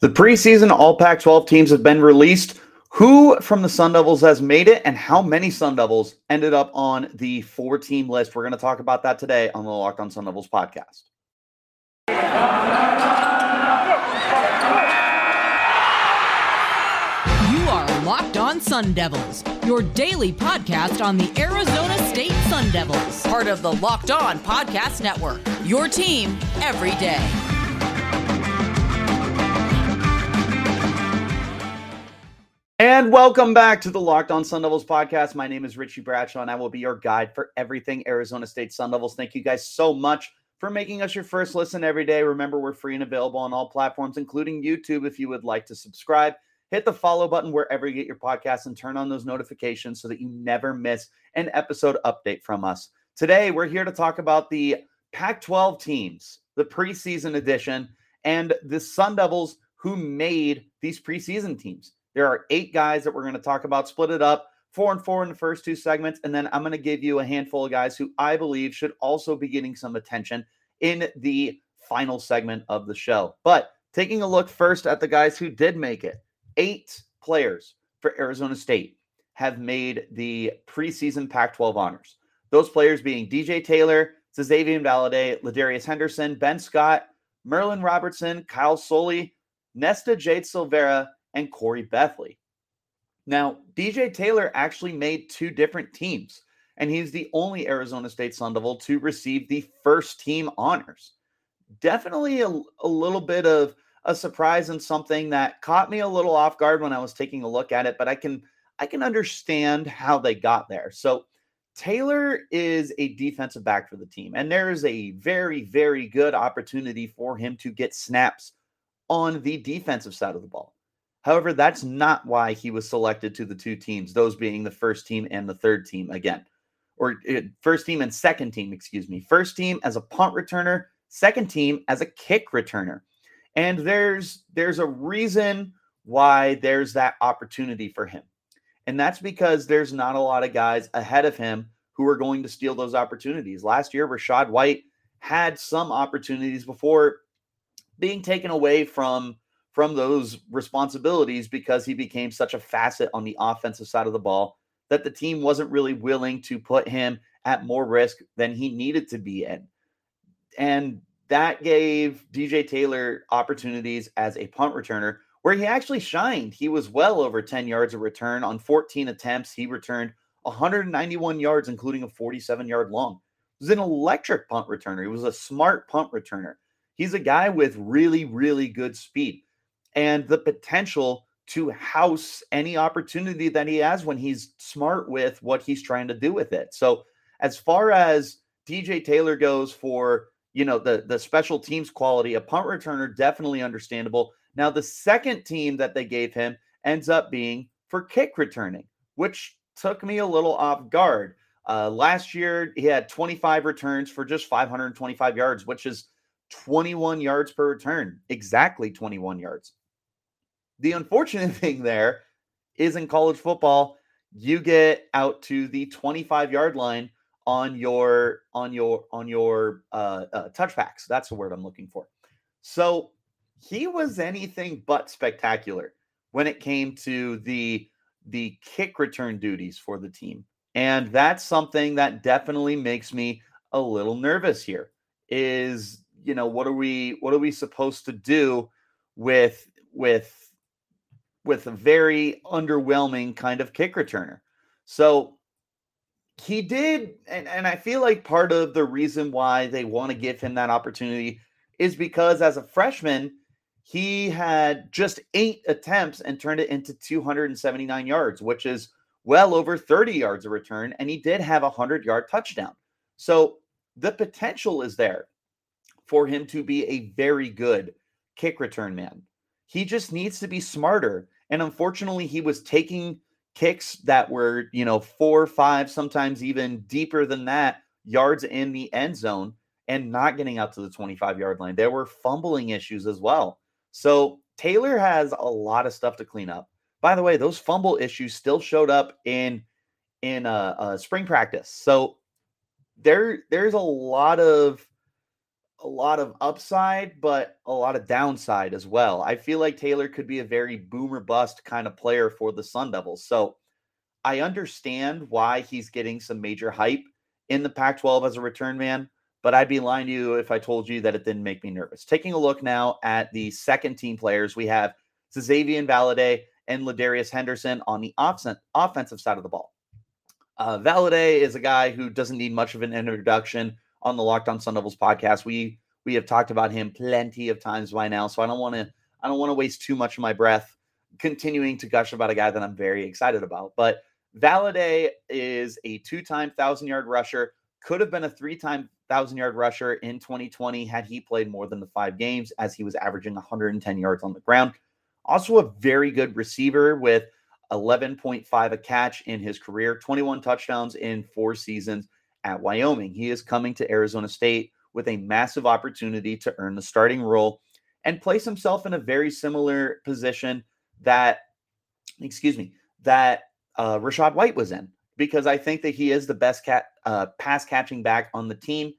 The preseason All Pac 12 teams have been released. Who from the Sun Devils has made it, and how many Sun Devils ended up on the four team list? We're going to talk about that today on the Locked On Sun Devils podcast. You are Locked On Sun Devils, your daily podcast on the Arizona State Sun Devils, part of the Locked On Podcast Network. Your team every day. And welcome back to the Locked On Sun Devils podcast. My name is Richie Bradshaw, and I will be your guide for everything Arizona State Sun Devils. Thank you guys so much for making us your first listen every day. Remember, we're free and available on all platforms, including YouTube. If you would like to subscribe, hit the follow button wherever you get your podcasts and turn on those notifications so that you never miss an episode update from us. Today, we're here to talk about the Pac 12 teams, the preseason edition, and the Sun Devils who made these preseason teams. There are eight guys that we're going to talk about, split it up four and four in the first two segments. And then I'm going to give you a handful of guys who I believe should also be getting some attention in the final segment of the show. But taking a look first at the guys who did make it, eight players for Arizona State have made the preseason Pac 12 honors. Those players being DJ Taylor, Xavier Valladay, Ladarius Henderson, Ben Scott, Merlin Robertson, Kyle Soelle, Nesta Jade Silvera, and Corey Bethley. Now, DJ Taylor actually made two different teams, and he's the only Arizona State Sun Devil to receive the first team honors. Definitely a, a little bit of a surprise and something that caught me a little off guard when I was taking a look at it, but I can I can understand how they got there. So Taylor is a defensive back for the team, and there is a very, very good opportunity for him to get snaps on the defensive side of the ball. However, that's not why he was selected to the two teams, those being the first team and the third team again, or uh, first team and second team, excuse me. First team as a punt returner, second team as a kick returner. And there's there's a reason why there's that opportunity for him. And that's because there's not a lot of guys ahead of him who are going to steal those opportunities. Last year, Rachaad White had some opportunities before being taken away from from those responsibilities because he became such a facet on the offensive side of the ball that the team wasn't really willing to put him at more risk than he needed to be in. And that gave DJ Taylor opportunities as a punt returner where he actually shined. He was well over 10 yards of return on 14 attempts. He returned 191 yards, including a 47 yard long. He was an electric punt returner. He was a smart punt returner. He's a guy with really, really good speed and the potential to house any opportunity that he has when he's smart with what he's trying to do with it. So as far as DJ Taylor goes for, you know, the the special teams quality, a punt returner definitely understandable. Now the second team that they gave him ends up being for kick returning, which took me a little off guard. Uh, last year he had 25 returns for just 525 yards, which is 21 yards per return, exactly 21 yards. The unfortunate thing there is in college football, you get out to the 25 yard line on your on your on your uh, uh touchbacks. That's the word I'm looking for. So he was anything but spectacular when it came to the the kick return duties for the team. And that's something that definitely makes me a little nervous here. Is, you know, what are we what are we supposed to do with with with a very underwhelming kind of kick returner. So he did, and, and I feel like part of the reason why they want to give him that opportunity is because as a freshman, he had just eight attempts and turned it into 279 yards, which is well over 30 yards of return. And he did have a 100 yard touchdown. So the potential is there for him to be a very good kick return man. He just needs to be smarter. And unfortunately, he was taking kicks that were, you know, four, five, sometimes even deeper than that yards in the end zone and not getting out to the 25 yard line. There were fumbling issues as well. So Taylor has a lot of stuff to clean up. By the way, those fumble issues still showed up in in uh, uh spring practice. So there there's a lot of a lot of upside, but a lot of downside as well. I feel like Taylor could be a very boomer bust kind of player for the Sun Devils. So I understand why he's getting some major hype in the Pac 12 as a return man, but I'd be lying to you if I told you that it didn't make me nervous. Taking a look now at the second team players, we have Xavier Valladay and Ladarius Henderson on the offensive side of the ball. Uh, Valladay is a guy who doesn't need much of an introduction on the Locked On Sun Devils podcast. We we have talked about him plenty of times by now, so I don't want to I don't want to waste too much of my breath continuing to gush about a guy that I'm very excited about. But Valladay is a two-time thousand yard rusher, could have been a three-time thousand yard rusher in 2020 had he played more than the five games, as he was averaging 110 yards on the ground. Also, a very good receiver with 11.5 a catch in his career, 21 touchdowns in four seasons at Wyoming. He is coming to Arizona State with a massive opportunity to earn the starting role and place himself in a very similar position that, excuse me, that uh, Rachaad White was in, because I think that he is the best cat, uh, pass catching back on the team.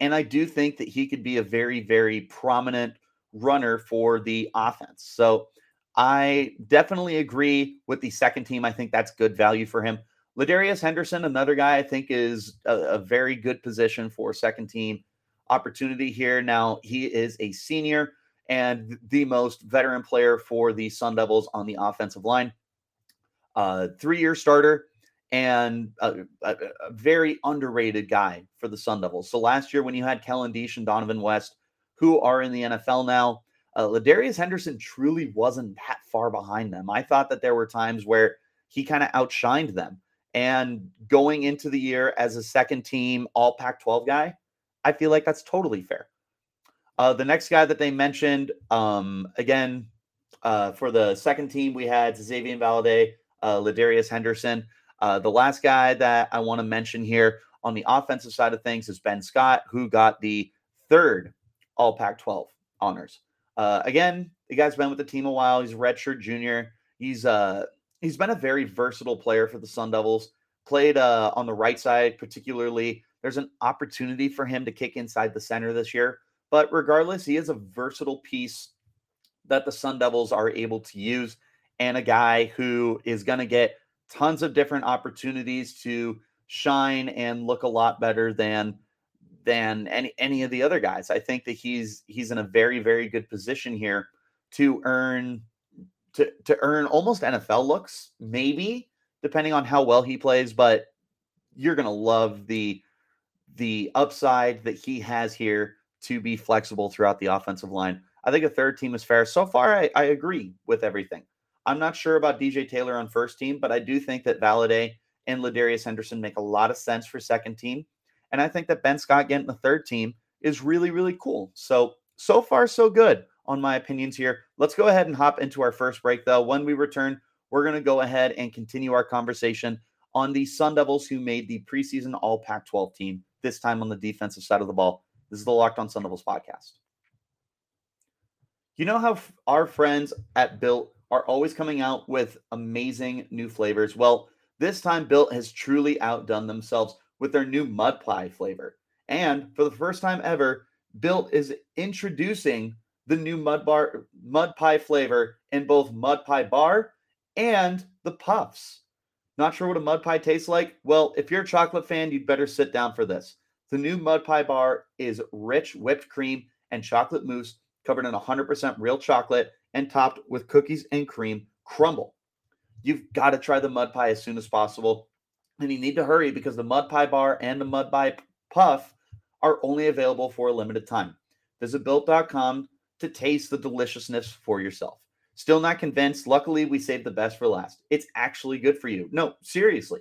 And I do think that he could be a very, very prominent runner for the offense. So I definitely agree with the second team. I think that's good value for him. Ladarius Henderson, another guy I think is a, a, very good position for second team opportunity here. Now, he is a senior and the most veteran player for the Sun Devils on the offensive line. Uh, three year starter and a, a, a, very underrated guy for the Sun Devils. So last year, when you had Kellen Diesch and Dohnovan West, who are in the NFL now, uh, Ladarius Henderson truly wasn't that far behind them. I thought that there were times where he kind of outshined them. And going into the year as a second team All Pac 12 guy, I feel like that's totally fair. Uh, the next guy that they mentioned, um, again, uh, for the second team, we had Xavier Valladay, uh, Ladarius Henderson. Uh, the last guy that I want to mention here on the offensive side of things is Ben Scott, who got the third All Pac 12 honors. Uh, again, the guy's been with the team a while. He's a redshirt junior. He's uh he's been a very versatile player for the Sun Devils. Played uh, on the right side, particularly. There's an opportunity for him to kick inside the center this year. But regardless, he is a versatile piece that the Sun Devils are able to use, and a guy who is going to get tons of different opportunities to shine and look a lot better than than any any of the other guys. I think that he's he's in a very very good position here to earn to to earn almost NFL looks, maybe depending on how well he plays. But you're gonna love the the upside that he has here to be flexible throughout the offensive line. I think a third team is fair. So far, I, I agree with everything. I'm not sure about DJ Taylor on first team, but I do think that Valladay and Ladarius Henderson make a lot of sense for second team. And I think that Ben Scott getting the third team is really, really cool. So, so far, so good on my opinions here. Let's go ahead and hop into our first break, though. When we return, we're going to go ahead and continue our conversation on the Sun Devils who made the preseason All Pac 12 team, this time on the defensive side of the ball. This is the Locked on Sun Devils podcast. You know how f- our friends at Built are always coming out with amazing new flavors? Well, this time Built has truly outdone themselves with their new mud pie flavor. And for the first time ever, Built is introducing the new mud bar mud pie flavor in both mud pie bar and the puffs. Not sure what a mud pie tastes like? Well, if you're a chocolate fan, you'd better sit down for this. The new mud pie bar is rich whipped cream and chocolate mousse covered in 100% real chocolate and topped with cookies and cream crumble. You've got to try the mud pie as soon as possible. And you need to hurry because the Mud Pie Bar and the Mud Pie Puff are only available for a limited time. Visit built.com to taste the deliciousness for yourself. Still not convinced? Luckily, we saved the best for last. It's actually good for you. No, seriously.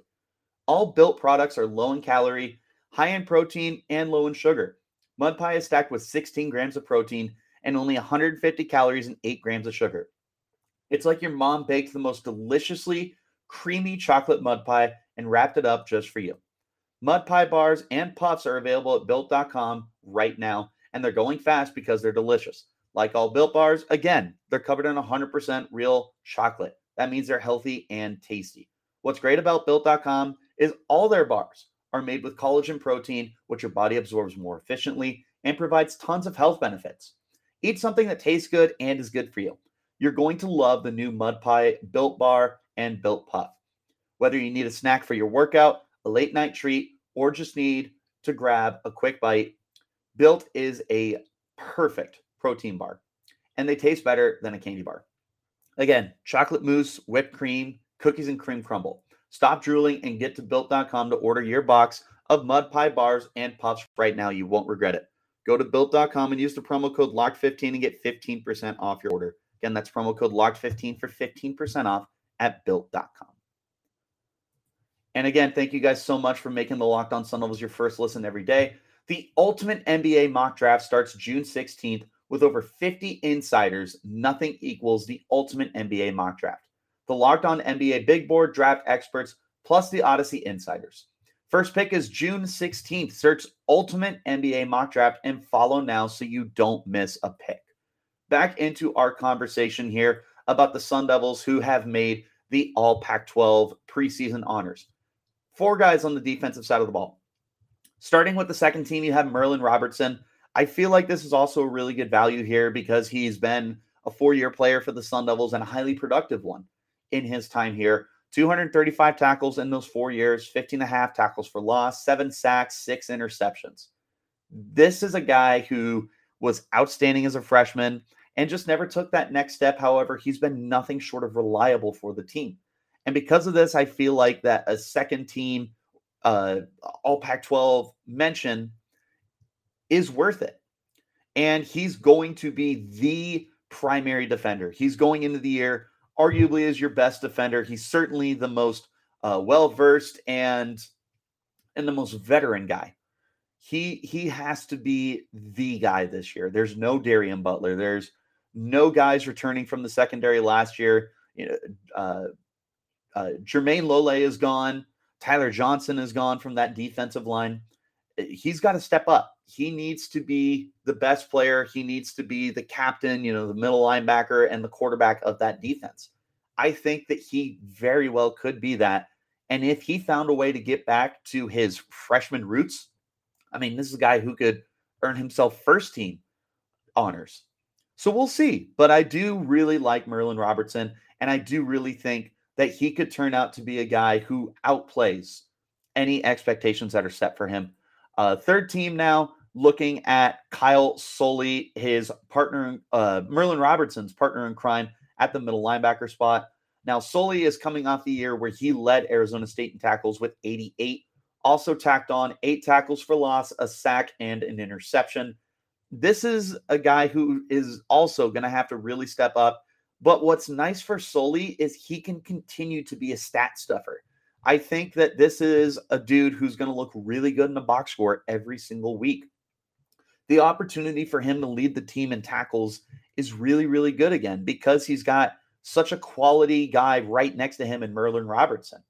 All built products are low in calorie, high in protein, and low in sugar. Mud pie is stacked with 16 grams of protein and only 150 calories and 8 grams of sugar. It's like your mom baked the most deliciously creamy chocolate mud pie and wrapped it up just for you. Mud pie bars and puffs are available at built.com right now, and they're going fast because they're delicious. Like all built bars, again, they're covered in 100% real chocolate. That means they're healthy and tasty. What's great about built.com is all their bars are made with collagen protein, which your body absorbs more efficiently and provides tons of health benefits. Eat something that tastes good and is good for you. You're going to love the new Mud Pie, Built Bar, and Built Puff. Whether you need a snack for your workout, a late night treat, or just need to grab a quick bite, Built is a perfect protein bar, and they taste better than a candy bar. Again, chocolate mousse, whipped cream, cookies, and cream crumble. Stop drooling and get to built.com to order your box of mud pie bars and pops right now. You won't regret it. Go to built.com and use the promo code LOCKED15 and get 15% off your order. Again, that's promo code LOCKED15 for 15% off at built.com. And again, thank you guys so much for making the Locked On Sun Devils your first listen every day. The ultimate NBA mock draft starts June 16th with over 50 insiders. Nothing equals the ultimate NBA mock draft. The Locked On NBA Big Board draft experts plus the Audacy insiders. First pick is June 16th. Search Ultimate NBA Mock Draft and follow now so you don't miss a pick. Back into our conversation here about the Sun Devils who have made the All Pac 12 preseason honors. Four guys on the defensive side of the ball. Starting with the second team, you have Merlin Robertson. I feel like this is also a really good value here because he's been a four year player for the Sun Devils and a highly productive one in his time here. 235 tackles in those four years, 15 and a half tackles for loss, seven sacks, six interceptions. This is a guy who was outstanding as a freshman and just never took that next step. However, he's been nothing short of reliable for the team. And because of this, I feel like that a second team, uh, all Pac 12 mention is worth it. And he's going to be the primary defender. He's going into the year arguably is your best defender. He's certainly the most uh, well versed and and the most veteran guy. He he has to be the guy this year. There's no Darien Butler. There's no guys returning from the secondary last year. You know, uh, uh, Jermayne Lole is gone. Tyler Johnson is gone from that defensive line. He's got to step up. He needs to be the best player. He needs to be the captain, you know, the middle linebacker and the quarterback of that defense. I think that he very well could be that. And if he found a way to get back to his freshman roots, I mean, this is a guy who could earn himself first team honors. So we'll see. But I do really like Merlin Robertson. And I do really think that he could turn out to be a guy who outplays any expectations that are set for him. Uh, third team now, looking at Kyle Soelle, his partner, uh, Merlin Robertson's partner in crime at the middle linebacker spot. Now, Soelle is coming off the year where he led Arizona State in tackles with 88, also tacked on eight tackles for loss, a sack, and an interception. This is a guy who is also going to have to really step up. But what's nice for Soelle is he can continue to be a stat stuffer. I think that this is a dude who's going to look really good in the box score every single week the opportunity for him to lead the team in tackles is really, really good again because he's got such a quality guy right next to him in Merlin Robertson.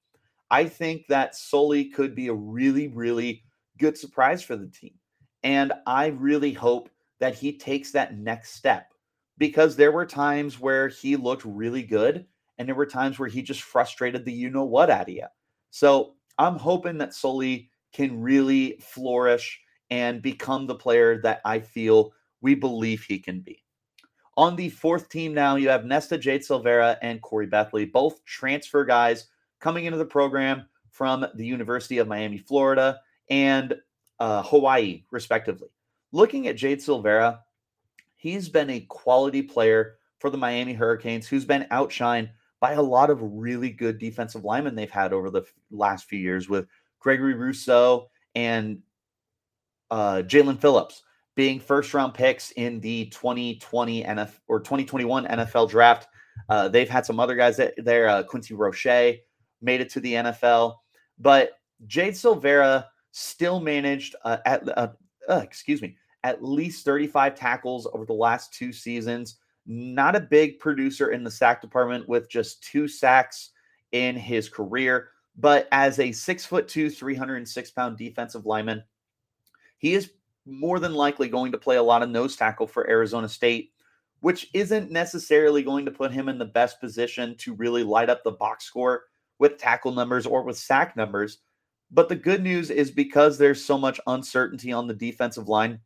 I think that Soelle could be a really, really good surprise for the team. And I really hope that he takes that next step because there were times where he looked really good and there were times where he just frustrated the you know what out of you. So I'm hoping that Soelle can really flourish and become the player that I feel we believe he can be. On the fourth team now, you have Nesta Jade Silvera and Corey Bethley, both transfer guys coming into the program from the University of Miami, Florida, and uh, Hawaii, respectively. Looking at Jade Silvera, he's been a quality player for the Miami Hurricanes who's been outshined by a lot of really good defensive linemen they've had over the last few years with Gregory Rousseau and uh, Jaelan Phillips being first round picks in the 2020 NFL or 2021 NFL draft. Uh, they've had some other guys that there. Uh, Quincy Roche made it to the NFL, but Jade Silvera still managed uh, at uh, uh, excuse me at least 35 tackles over the last two seasons. Not a big producer in the sack department with just two sacks in his career, but as a six foot two, 306 pound defensive lineman, he is more than likely going to play a lot of nose tackle for Arizona State, which isn't necessarily going to put him in the best position to really light up the box score with tackle numbers or with sack numbers. But the good news is because there's so much uncertainty on the defensive line,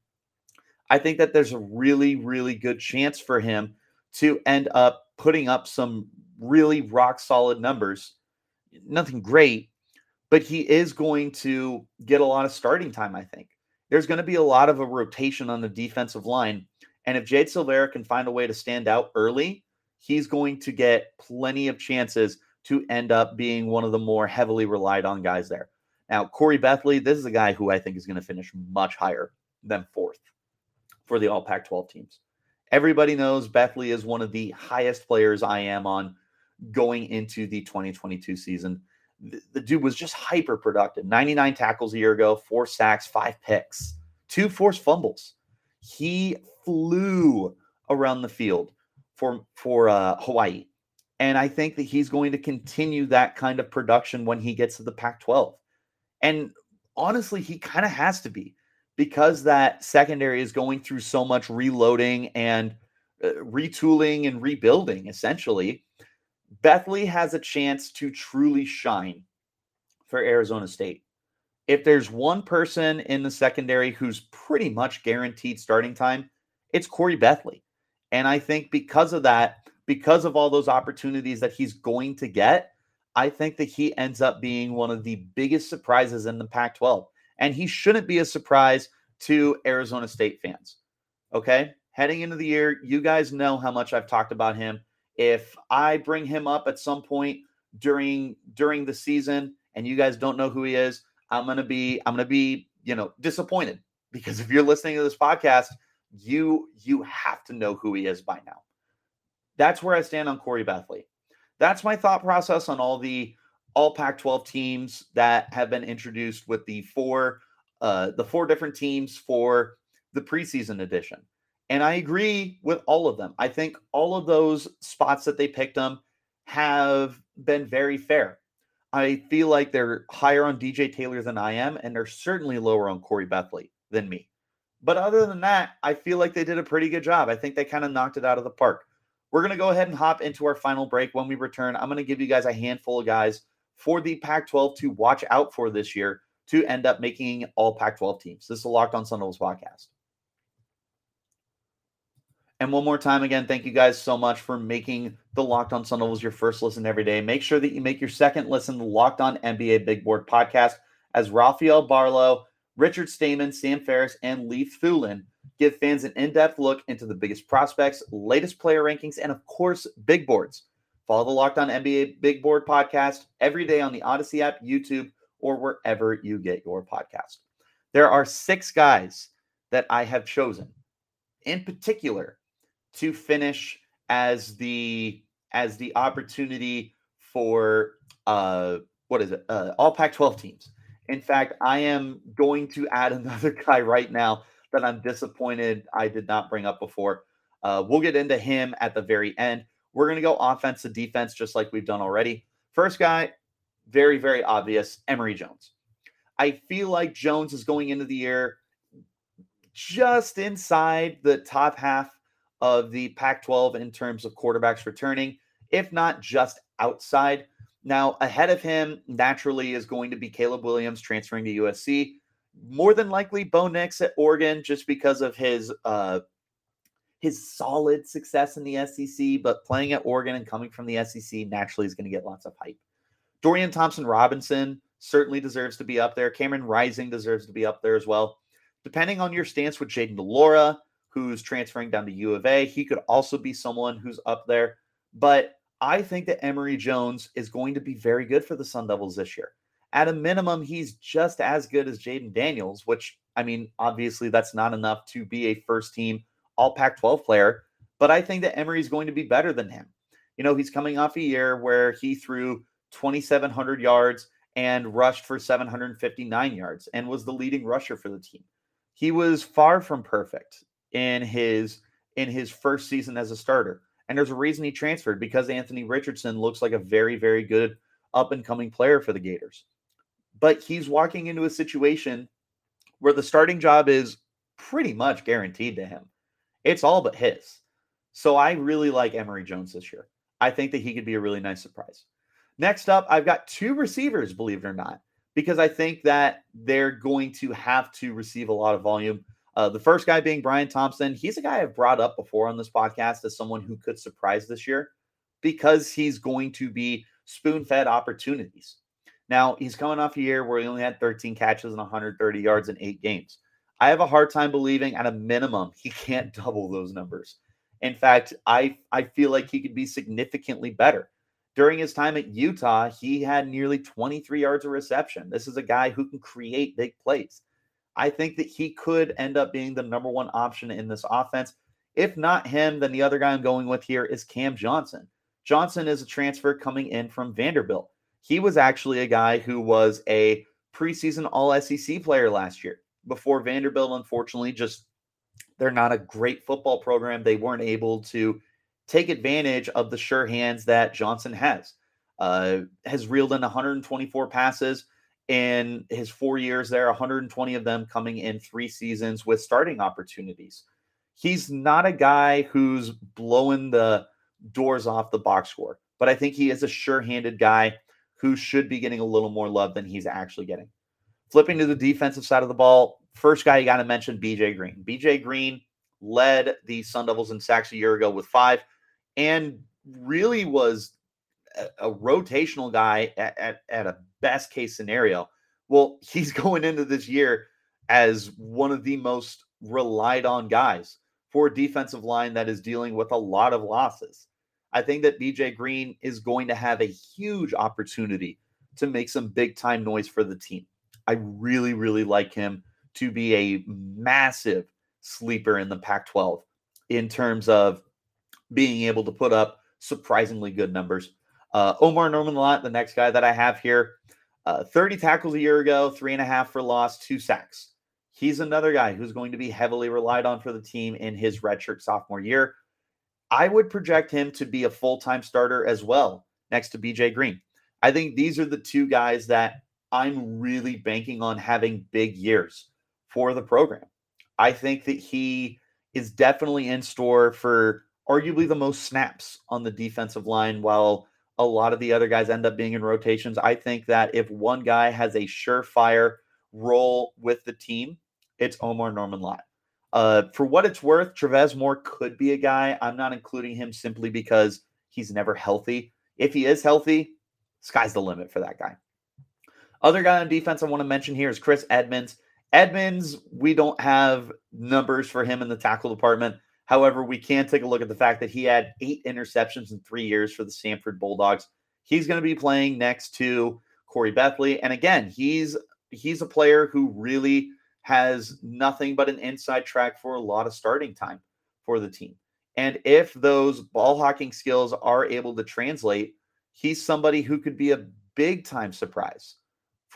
I think that there's a really, really good chance for him to end up putting up some really rock solid numbers. Nothing great, but he is going to get a lot of starting time, I think. There's going to be a lot of a rotation on the defensive line. And if Jade Silvera can find a way to stand out early, he's going to get plenty of chances to end up being one of the more heavily relied on guys there. Now, Corey Bethley, this is a guy who I think is going to finish much higher than fourth for the All Pac 12 teams. Everybody knows Bethley is one of the highest players I am on going into the 2022 season. The, the dude was just hyper productive 99 tackles a year ago, four sacks, five picks, two forced fumbles. He flew around the field for, for uh, Hawaii. And I think that he's going to continue that kind of production when he gets to the Pac 12. And honestly, he kind of has to be because that secondary is going through so much reloading and uh, retooling and rebuilding, essentially. Bethley has a chance to truly shine for Arizona State. If there's one person in the secondary who's pretty much guaranteed starting time, it's Corey Bethley. And I think because of that, because of all those opportunities that he's going to get, I think that he ends up being one of the biggest surprises in the Pac 12. And he shouldn't be a surprise to Arizona State fans. Okay. Heading into the year, you guys know how much I've talked about him. If I bring him up at some point during during the season and you guys don't know who he is, I'm gonna be I'm gonna be you know disappointed because if you're listening to this podcast, you you have to know who he is by now. That's where I stand on Corey Bethley. That's my thought process on all the all Pac 12 teams that have been introduced with the four uh, the four different teams for the preseason edition. And I agree with all of them. I think all of those spots that they picked them have been very fair. I feel like they're higher on DJ Taylor than I am, and they're certainly lower on Corey Bethley than me. But other than that, I feel like they did a pretty good job. I think they kind of knocked it out of the park. We're going to go ahead and hop into our final break. When we return, I'm going to give you guys a handful of guys for the Pac 12 to watch out for this year to end up making all Pac 12 teams. This is a Locked on Sun Devils podcast. And one more time, again, thank you guys so much for making the Locked on Sun Devils your first listen every day. Make sure that you make your second listen the Locked on NBA Big Board podcast as Rafael Barlowe, Richard Stayman, Sam Ferris, and Leif Thulin give fans an in depth look into the biggest prospects, latest player rankings, and of course, big boards. Follow the Locked On NBA Big Board podcast every day on the Audacy app, YouTube, or wherever you get your podcast. There are six guys that I have chosen in particular to finish as the as the opportunity for uh what is it uh, all pac 12 teams in fact i am going to add another guy right now that I'm disappointed I did not bring up before. Uh, we'll get into him at the very end. We're going to go offense to defense, just like we've done already. First guy, very, very obvious Emory Jones. I feel like Jones is going into the year just inside the top half of the Pac 12 in terms of quarterbacks returning, if not just outside. Now, ahead of him, naturally, is going to be Caleb Williams transferring to USC more than likely Bo Nix at Oregon just because of his uh his solid success in the SEC, but playing at Oregon and coming from the SEC naturally is going to get lots of hype. Dorian Thompson Robinson certainly deserves to be up there. Cameron Rising deserves to be up there as well. Depending on your stance with Jayden de Laura, who's transferring down to U of A, he could also be someone who's up there. But I think that Emory Jones is going to be very good for the Sun Devils this year at a minimum, he's just as good as Jayden Daniels, which, I mean, obviously that's not enough to be a first team all Pac 12 player. But I think that Emory is going to be better than him. You know, he's coming off a year where he threw 2,700 yards and rushed for 759 yards and was the leading rusher for the team. He was far from perfect in his in his first season as a starter. And there's a reason he transferred because Anthony Richardson looks like a very, very good up and coming player for the Gators but he's walking into a situation where the starting job is pretty much guaranteed to him. It's all but his. So I really like Emory Jones this year. I think that he could be a really nice surprise. Next up, I've got two receivers, believe it or not, because I think that they're going to have to receive a lot of volume. Uh, the first guy being Bryan Thompson. He's a guy I've brought up before on this podcast as someone who could surprise this year because he's going to be spoon fed opportunities. Now, he's coming off a year where he only had 13 catches and 130 yards in eight games. I have a hard time believing at a minimum he can't double those numbers. In fact, I, I feel like he could be significantly better. During his time at Utah, he had nearly 23 yards of reception. This is a guy who can create big plays. I think that he could end up being the number one option in this offense. If not him, then the other guy I'm going with here is Cam Johnson. Johnson is a transfer coming in from Vanderbilt. He was actually a guy who was a preseason All SEC player last year before Vanderbilt, unfortunately, just they're not a great football program. They weren't able to take advantage of the sure hands that Johnson has. Uh, has reeled in 124 passes in his four years there, 120 of them coming in three seasons with starting opportunities. He's not a guy who's blowing the doors off the box score, but I think he is a sure handed guy who should be getting a little more love than he's actually getting. Flipping to the defensive side of the ball, first guy you got to mention BJ Green. BJ Green led the Sun Devils in sacks a year ago with five and really was a, a rotational guy at, at, at a best case scenario. Well, he's going into this year as one of the most relied on guys for a defensive line that is dealing with a lot of losses. I think that BJ Green is going to have a huge opportunity to make some big time noise for the team. I really, really like him to be a massive sleeper in the Pac 12 in terms of being able to put up surprisingly good numbers. Uh, Omarr Norman-Lott, the next guy that I have here, uh, 30 tackles a year ago, three and a half for loss, two sacks. He's another guy who's going to be heavily relied on for the team in his redshirt sophomore year. I would project him to be a full time starter as well, next to BJ Green. I think these are the two guys that I'm really banking on having big years for the program. I think that he is definitely in store for arguably the most snaps on the defensive line while a lot of the other guys end up being in rotations. I think that if one guy has a surefire role with the team, it's Omarr Norman-Lott. Uh, for what it's worth, Travez Moore could be a guy. I'm not including him simply because he's never healthy. If he is healthy, sky's the limit for that guy. Other guy on defense I want to mention here is Chris Edmonds. Edmonds, we don't have numbers for him in the tackle department. However, we can take a look at the fact that he had eight interceptions in three years for the Samford Bulldogs. He's going to be playing next to Corey Bethley. And again, he's he's a player who really has nothing but an inside track for a lot of starting time for the team. And if those ball hawking skills are able to translate, he's somebody who could be a big time surprise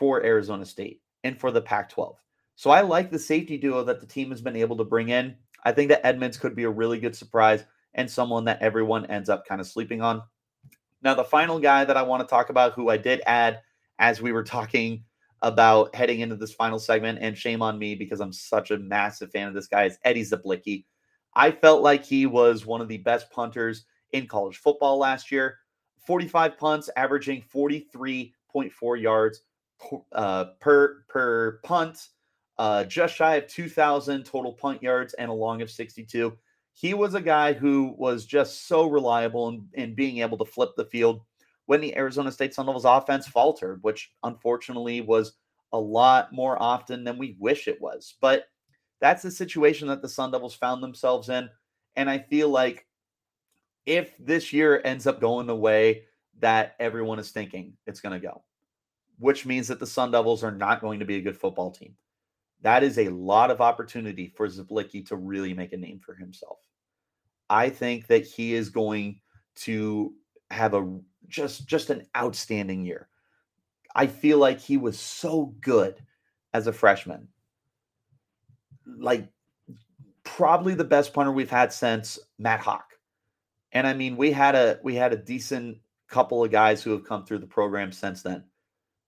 for Arizona State and for the Pac 12. So I like the safety duo that the team has been able to bring in. I think that Edmonds could be a really good surprise and someone that everyone ends up kind of sleeping on. Now, the final guy that I want to talk about, who I did add as we were talking about heading into this final segment, and shame on me because I'm such a massive fan of this guy, is Eddie Czaplicki. I felt like he was one of the best punters in college football last year. 45 punts, averaging 43.4 yards uh, per per punt, uh, just shy of 2,000 total punt yards and a long of 62. He was a guy who was just so reliable in, in being able to flip the field when the Arizona State Sun Devils offense faltered, which unfortunately was a lot more often than we wish it was. But that's the situation that the Sun Devils found themselves in. And I feel like if this year ends up going the way that everyone is thinking it's going to go, which means that the Sun Devils are not going to be a good football team. That is a lot of opportunity for Czaplicki to really make a name for himself. I think that he is going to have a just just an outstanding year. I feel like he was so good as a freshman. Like probably the best punter we've had since Matt Haack. And I mean, we had a we had a decent couple of guys who have come through the program since then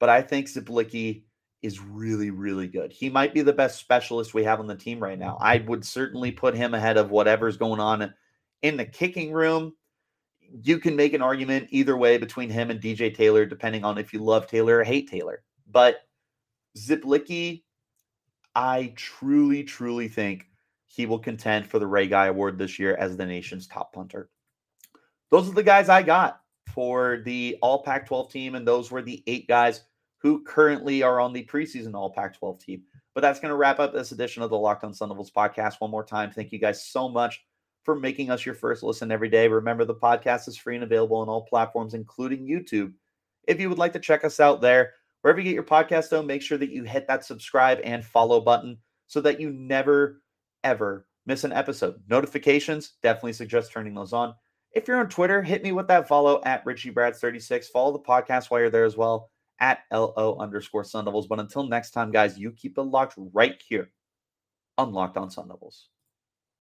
but I think Czaplicki is really, really good. He might be the best specialist we have on the team right now. I would certainly put him ahead of whatever's going on in the kicking room. You can make an argument either way between him and DJ Taylor, depending on if you love Taylor or hate Taylor. But Czaplicki, I truly, truly think he will contend for the Ray Guy Award this year as the nation's top punter. Those are the guys I got for the All Pac 12 team, and those were the eight guys who currently are on the preseason All Pac 12 team. But that's going to wrap up this edition of the Locked On Sun Devils podcast. One more time, thank you guys so much for making us your first listen every day. Remember, the podcast is free and available on all platforms, including YouTube. If you would like to check us out there, wherever you get your podcast, though, make sure that you hit that subscribe and follow button so that you never, ever miss an episode. Notifications, definitely suggest turning those on. If you're on Twitter, hit me with that follow at RichieBrads36. Follow the podcast while you're there as well at LO underscore Sun Devils. But until next time, guys, you keep it locked right here on Locked on Sun Devils.